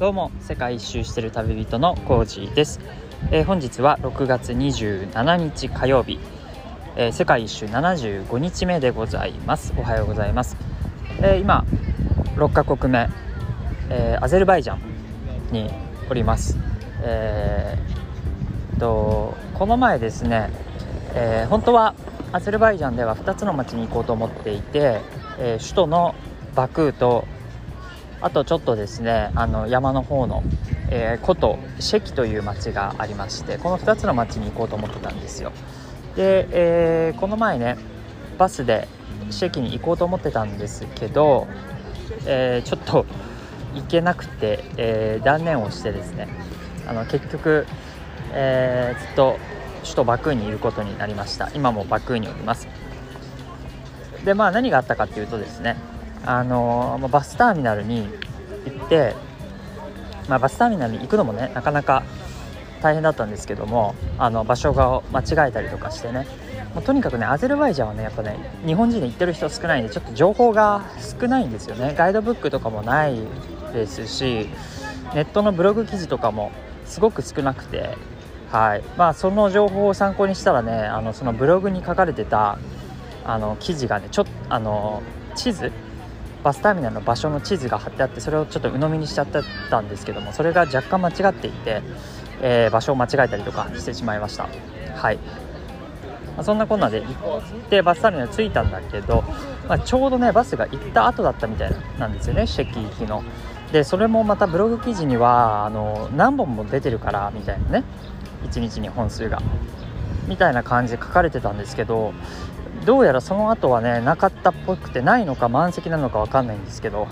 どうも世界一周してる旅人のコージーです、えー本日は6月27日火曜日、えー世界一周75日目でございます。おはようございます、えー今6カ国目、えーアゼルバイジャンにおります。えーとこの前ですね、えー本当はアゼルバイジャンでは2つの町に行こうと思っていて、えー首都のバクーとあとちょっとですねあの山の方の、えー古都シェキという町がありましてこの2つの町に行こうと思ってたんですよ。で、えーこの前ねバスでシェキに行こうと思ってたんですけど、えーちょっと行けなくて、えー断念をしてですねあの結局、えーずっと首都バクーにいることになりました。今もバクーにおります。でまあ何があったかっていうとですねあのまあバスターミナルに行って、まあ、バスターミナルに行くのもねなかなか大変だったんですけどもあの場所が間違えたりとかしてね。もうとにかくねアゼルバイジャンはねやっぱね日本人で行ってる人少ないんでちょっと情報が少ないんですよね。ガイドブックとかもないですしネットのブログ記事とかもすごく少なくてはい。まあその情報を参考にしたらねあのそのブログに書かれてたあの記事がねちょっあの地図バスターミナルの場所の地図が貼ってあってそれをちょっと鵜呑みにしちゃったんですけどもそれが若干間違っていて、えー場所を間違えたりとかしてしまいました。はい、まあそんなこんなで行ってバスターミナル着いたんだけど、まあ、ちょうどねバスが行った後だったみたいなんですよねシェキ行きの。でそれもまたブログ記事にはあの何本も出てるからみたいなね1日に本数が。みたいな感じで書かれてたんですけどどうやらその後はねなかったっぽくてないのか満席なのかわかんないんですけど、ま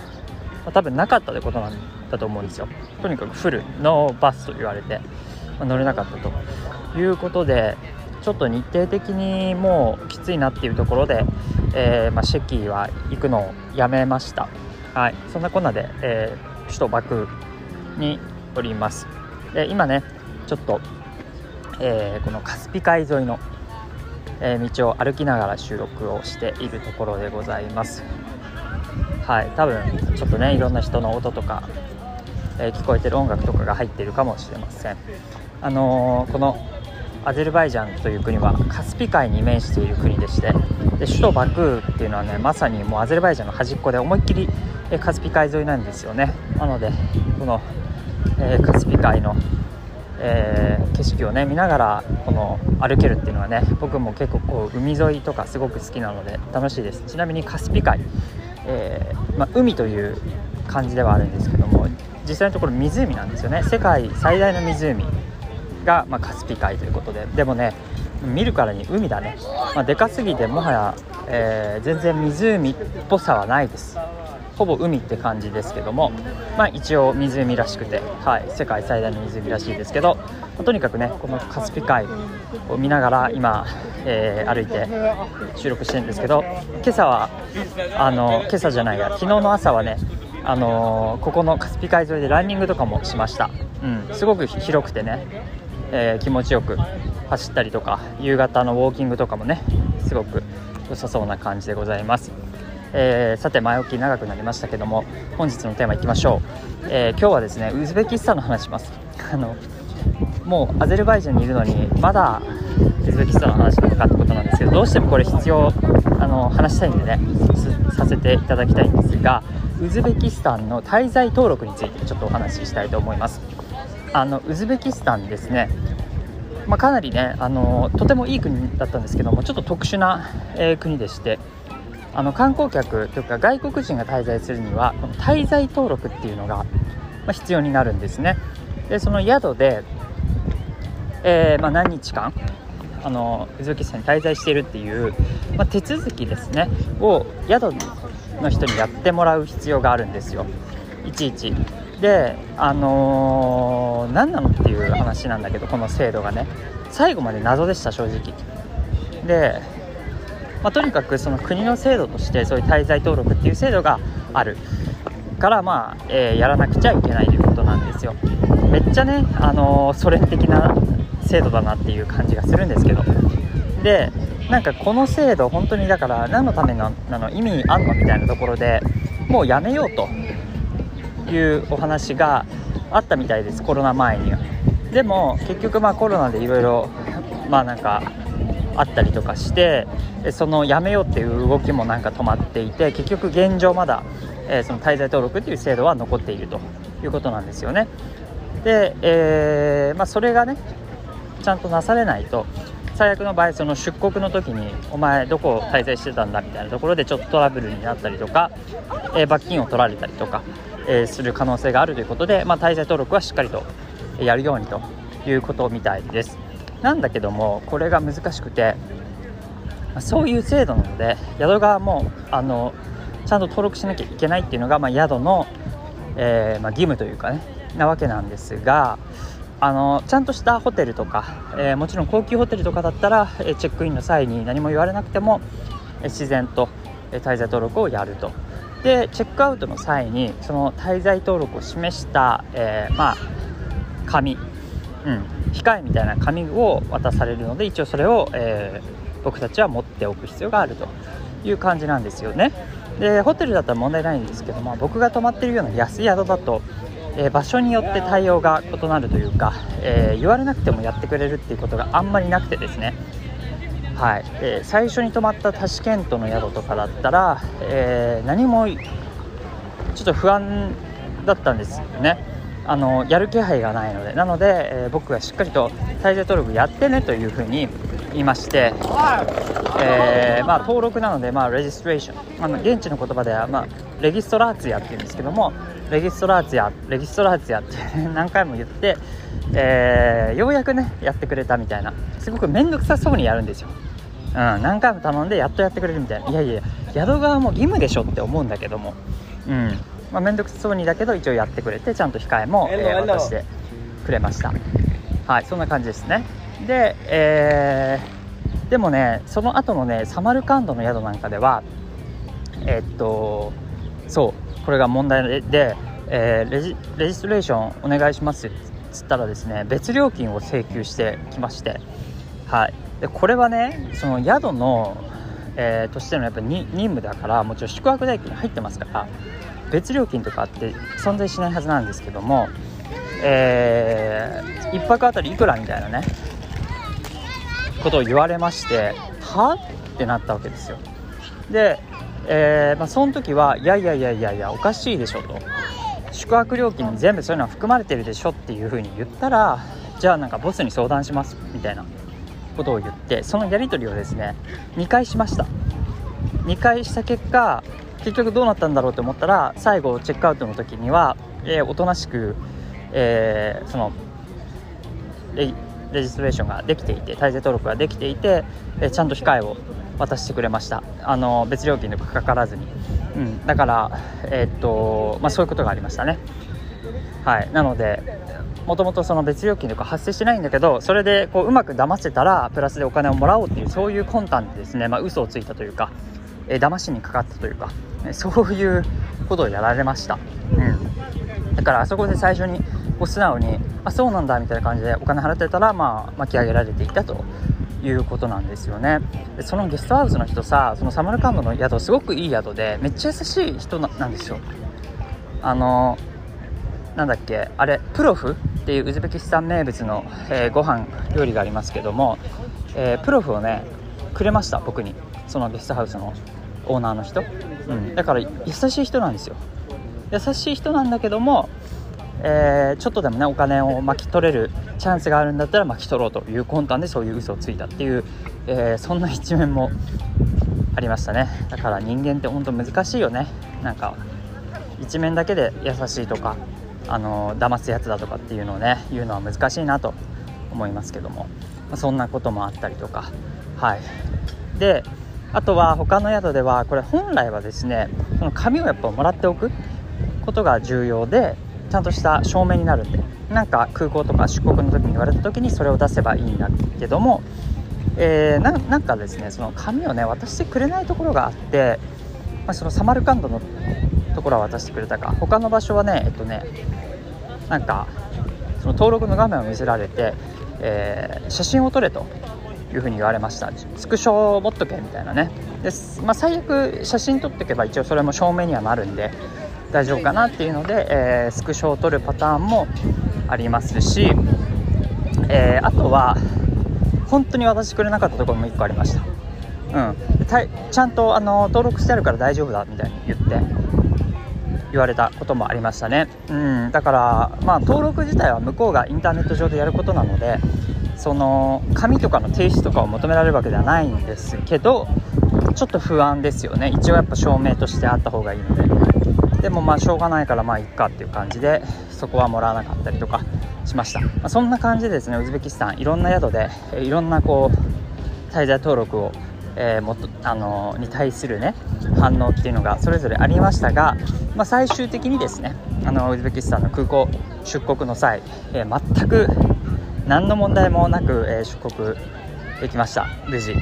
あ多分なかったってことなんだと思うんですよ。とにかくフルのバスと言われて、まあ乗れなかったということでちょっと日程的にもうきついなっていうところで、えーまあ、シェキは行くのをやめました。はい。そんなこんなで、えー首都バクにおります。で今ねちょっと、えーこのカスピ海沿いのえー道を歩きながら収録をしているところでございます。はい多分ちょっとねいろんな人の音とか、えー聞こえてる音楽とかが入っているかもしれません。あのーこのアゼルバイジャンという国はカスピ海に面している国でしてで首都バクーっていうのはねまさにもうアゼルバイジャンの端っこで思いっきりカスピ海沿いなんですよね。なのでこの、えカスピ海のえ景色をね見ながらこの歩けるっていうのはね僕も結構こう海沿いとかすごく好きなので楽しいです。ちなみにカスピ海、えーまあ、海という感じではあるんですけども実際のところ湖なんですよね。世界最大の湖が、まあ、カスピ海ということで。でもね見るからに海だね、まあ、でかすぎてもはや、えー全然湖っぽさはないです。ほぼ海って感じですけども、まあ、一応湖らしくて、はい、世界最大の湖らしいですけど、まあとにかくねこのカスピ海を見ながら今、えー歩いて収録してるんですけど今朝はあの今朝じゃないや昨日の朝はねあのーここのカスピ海沿いでランニングとかもしました、うん、すごく広くてね、えー気持ちよく走ったりとか夕方のウォーキングとかもねすごく良さそうな感じでございます。えーさて前置き長くなりましたけども本日のテーマいきましょう、えー今日はですねウズベキスタンの話します。あのもうアゼルバイジャンにいるのにまだウズベキスタンの話なのかってことなんですけどどうしてもこれ必要あの話したいんでねさせていただきたいんですがウズベキスタンの滞在登録についてちょっとお話ししたいと思います。あのウズベキスタンですねまあ、かなりねあのとてもいい国だったんですけどもちょっと特殊な、えー国でしてあの観光客というか外国人が滞在するにはこの滞在登録っていうのが、必要になるんですね。でその宿で、えーまあ、何日間あのウズベキスタンに滞在しているっていう、まあ、手続きですねを宿の人にやってもらう必要があるんですよ。いちいち。であのー何なのっていう話なんだけどこの制度がね。最後まで謎でした正直。で、まあ、とにかくその国の制度としてそういう滞在登録っていう制度がある。からまあ、えーやらなくちゃいけないということなんですよ。めっちゃね、あのーソ連的な制度だなっていう感じがするんですけど。でなんかこの制度本当にだから何のためななの意味あんのみたいなところでもうやめようというお話があったみたいですコロナ前には。でも結局まあコロナでいろいろまあなんかあったりとかしてそのやめようっていう動きもなんか止まっていて結局現状まだ、えー、その滞在登録っていう制度は残っているということなんですよね。で、えー、まあ、それがねちゃんとなされないと最悪の場合その出国の時にお前どこ滞在してたんだみたいなところでちょっとトラブルになったりとか、えー、罰金を取られたりとか、えー、する可能性があるということで、まあ、滞在登録はしっかりとやるようにということみたいです。なんだけどもこれが難しくてそういう制度なので宿側もあのちゃんと登録しなきゃいけないっていうのが、まあ、宿の、えー、まあ、義務というかねなわけなんですがあのちゃんとしたホテルとか、えー、もちろん高級ホテルとかだったら、えチェックインの際に何も言われなくても、え自然と、え滞在登録をやると。でチェックアウトの際にその滞在登録を示した、えー、まあ、紙、うん、控えみたいな紙を渡されるので一応それを、えー、僕たちは持っておく必要があるという感じなんですよね。でホテルだったら問題ないんですけども僕が泊まってるような安い宿だとえ場所によって対応が異なるというか、えー、言われなくてもやってくれるっていうことがあんまりなくてですね。はい、え、最初に泊まったタシケントの宿とかだったら、え、何もちょっと不安だったんですよね。あのやる気配がないので。なので、え僕がしっかりと滞在登録やってねというふうに言いまして、えー、まあ、登録なので、まあ、レジストレーション、あの現地の言葉では、まあ、レギストラーツィアっていうんですけどもレギストラーツィアレギストラーツィアって 何回も言って、えー、ようやくねやってくれたみたいな。すごく面倒くさそうにやるんですよ、うん、何回も頼んでやっとやってくれるみたいな。いやいや宿側も義務でしょって思うんだけども。うん。まあ、面倒くさそうにだけど一応やってくれてちゃんと控えも、えー、渡してくれました。はいそんな感じですね。で、えー、でもねその後のねサマルカンドの宿なんかではえー、っとそうこれが問題で、えー、レジレジストレーションお願いしますっつったらですね別料金を請求してきまして、はい、でこれはねその宿の、えー、としてのやっぱ任務だからもちろん宿泊代金に入ってますから別料金とかって存在しないはずなんですけども、えー、1泊あたりいくらみたいなねことを言われましてはってなったわけですよ。でえー、まあ、その時はいやいやいやいやいやおかしいでしょと。宿泊料金に全部そういうのは含まれてるでしょっていう風に言ったらじゃあなんかボスに相談しますみたいなことを言ってそのやり取りをですね2回しました。2回した結果結局どうなったんだろうと思ったら最後チェックアウトの時には、えー、おとなしく、えー、そのレジストレーションができていて滞在登録ができていて、えー、ちゃんと控えを渡してくれました。あの別料金とかかからずに、うん、だからえ、っとまあ、そういうことがありましたね。はい。なのでもともとその別料金とか発生してないんだけどそれでこううまく騙せたらプラスでお金をもらおうっていうそういう魂胆でですね、まあ、嘘をついたというか、えー、騙しにかかったというか、えそういうことをやられました、うん、だからあそこで最初にこう素直にあそうなんだみたいな感じでお金払ってたら、まあ、巻き上げられていたということなんですよね。でそのゲストハウスの人さそのサマルカンドの宿すごくいい宿でめっちゃ優しい人なんですよ。あのなんだっけあれプロフ？っていうウズベキスタン名物の、えー、ご飯料理がありますけども、えー、プロフをねくれました僕に。そのゲストハウスの。オーナーの人、うん、だから優しい人なんですよ。優しい人なんだけどもえー、ちょっとでもねお金を巻き取れるチャンスがあるんだったら巻き取ろうという魂胆でそういう嘘をついたっていう、えー、そんな一面もありましたね。だから人間って本当難しいよね。なんか一面だけで優しいとかあの騙すやつだとかっていうのをね言うのは難しいなと思いますけども、まあ、そんなこともあったりとか。はい。であとは他の宿ではこれ本来はですねその紙をやっぱもらっておくことが重要でちゃんとした証明になるんでなんか空港とか出国の時に言われた時にそれを出せばいいんだけども、えー、なんかですねその紙をね渡してくれないところがあって、まあ、そのサマルカンドのところは渡してくれたか。他の場所はねえっとねなんかその登録の画面を見せられて、えー、写真を撮れと。いうふうに言われました。スクショを持っとけみたいなね。で、まあ、最悪写真撮ってけば一応それも証明にはなるんで大丈夫かなっていうので、えー、スクショを撮るパターンもありますし、えー、あとは本当に渡してくれなかったところも1個ありました、うん、ちゃんとあの登録してあるから大丈夫だみたいに言って言われたこともありましたね、うん、だからまあ登録自体は向こうがインターネット上でやることなのでその紙とかの提出とかを求められるわけではないんですけどちょっと不安ですよね。一応やっぱ証明としてあった方がいいので。でもまあしょうがないからまあいっかっていう感じでそこはもらわなかったりとかしました、まあ、そんな感じでですねウズベキスタンいろんな宿でいろんなこう滞在登録をえー、もあのに対するね反応っていうのがそれぞれありましたが、まあ、最終的にですねあのウズベキスタンの空港出国の際、えー、全く何の問題もなく、えー、出国できました。無事。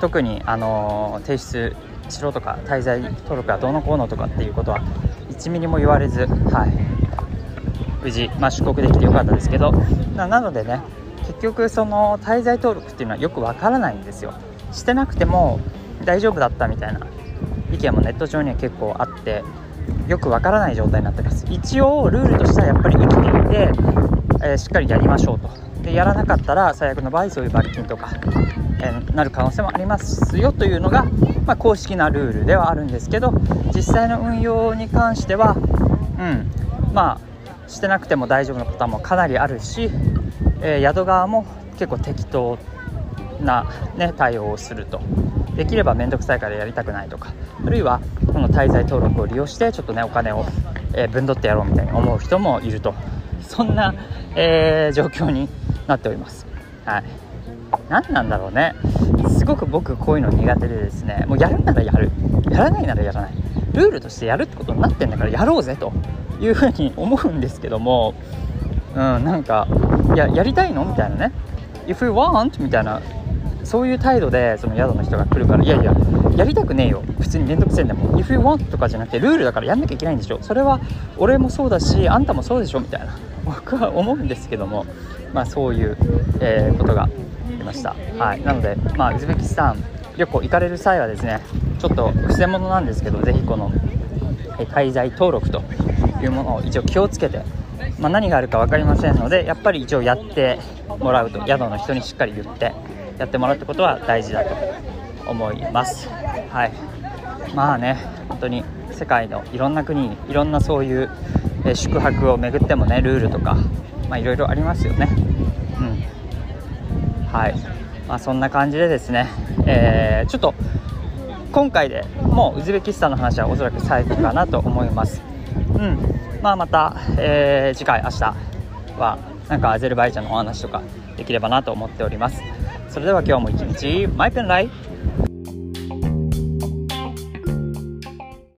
特に、あの提出しろとか滞在登録がどうのこうのとかっていうことは1ミリも言われず、はい、無事、まあ、出国できてよかったですけど。なのでね結局その滞在登録っていうのはよくわからないんですよ。してなくても大丈夫だったみたいな意見もネット上には結構あってよくわからない状態になってます。一応ルールとしてはやっぱり生きていて、えー、しっかりやりましょうと。でやらなかったら最悪の場合そういう罰金とか、えー、なる可能性もありますよというのが、まあ、公式なルールではあるんですけど実際の運用に関してはうんまあしてなくても大丈夫なパターンもかなりあるし、えー、宿側も結構適当な、ね、対応をすると。できれば面倒くさいからやりたくないとかあるいはこの滞在登録を利用してちょっとねお金を、えー、分取ってやろうみたいに思う人もいると。そんな、えー、状況になっております。はい。何なんだろうね。すごく僕こういうの苦手でですね。もうやるならやる。やらないならやらない。ルールとしてやるってことになってんだからやろうぜと。いうふうに思うんですけども。うんなんかいややりたいのみたいなね。If you want みたいな。そういう態度でその宿の人が来るから。いやいややりたくねえよ。普通に面倒くせえんだもん。If you want とかじゃなくてルールだからやんなきゃいけないんでしょ。それは俺もそうだしあんたもそうでしょ。みたいな。僕は思うんですけどもまあそういう、えー、ことがありました。はい。なのでまあウズベキスタン旅行行かれる際はですねちょっとくせ者なんですけどぜひこの滞在登録というものを一応気をつけてまあ、何があるか分かりませんのでやっぱり一応やってもらうと。宿の人にしっかり言ってやってもらうってことは大事だと思います。はい。まあね本当に世界のいろんな国いろんなそういう、え宿泊を巡ってもねルールとかまあいろいろありますよね。うん。はい。まあそんな感じでですね、えー、ちょっと今回でもうウズベキスタンの話はおそらく最後かなと思います。うん。まあまた、えー、次回明日はなんかアゼルバイジャンのお話とかできればなと思っております。それでは今日も一日マイペンライ。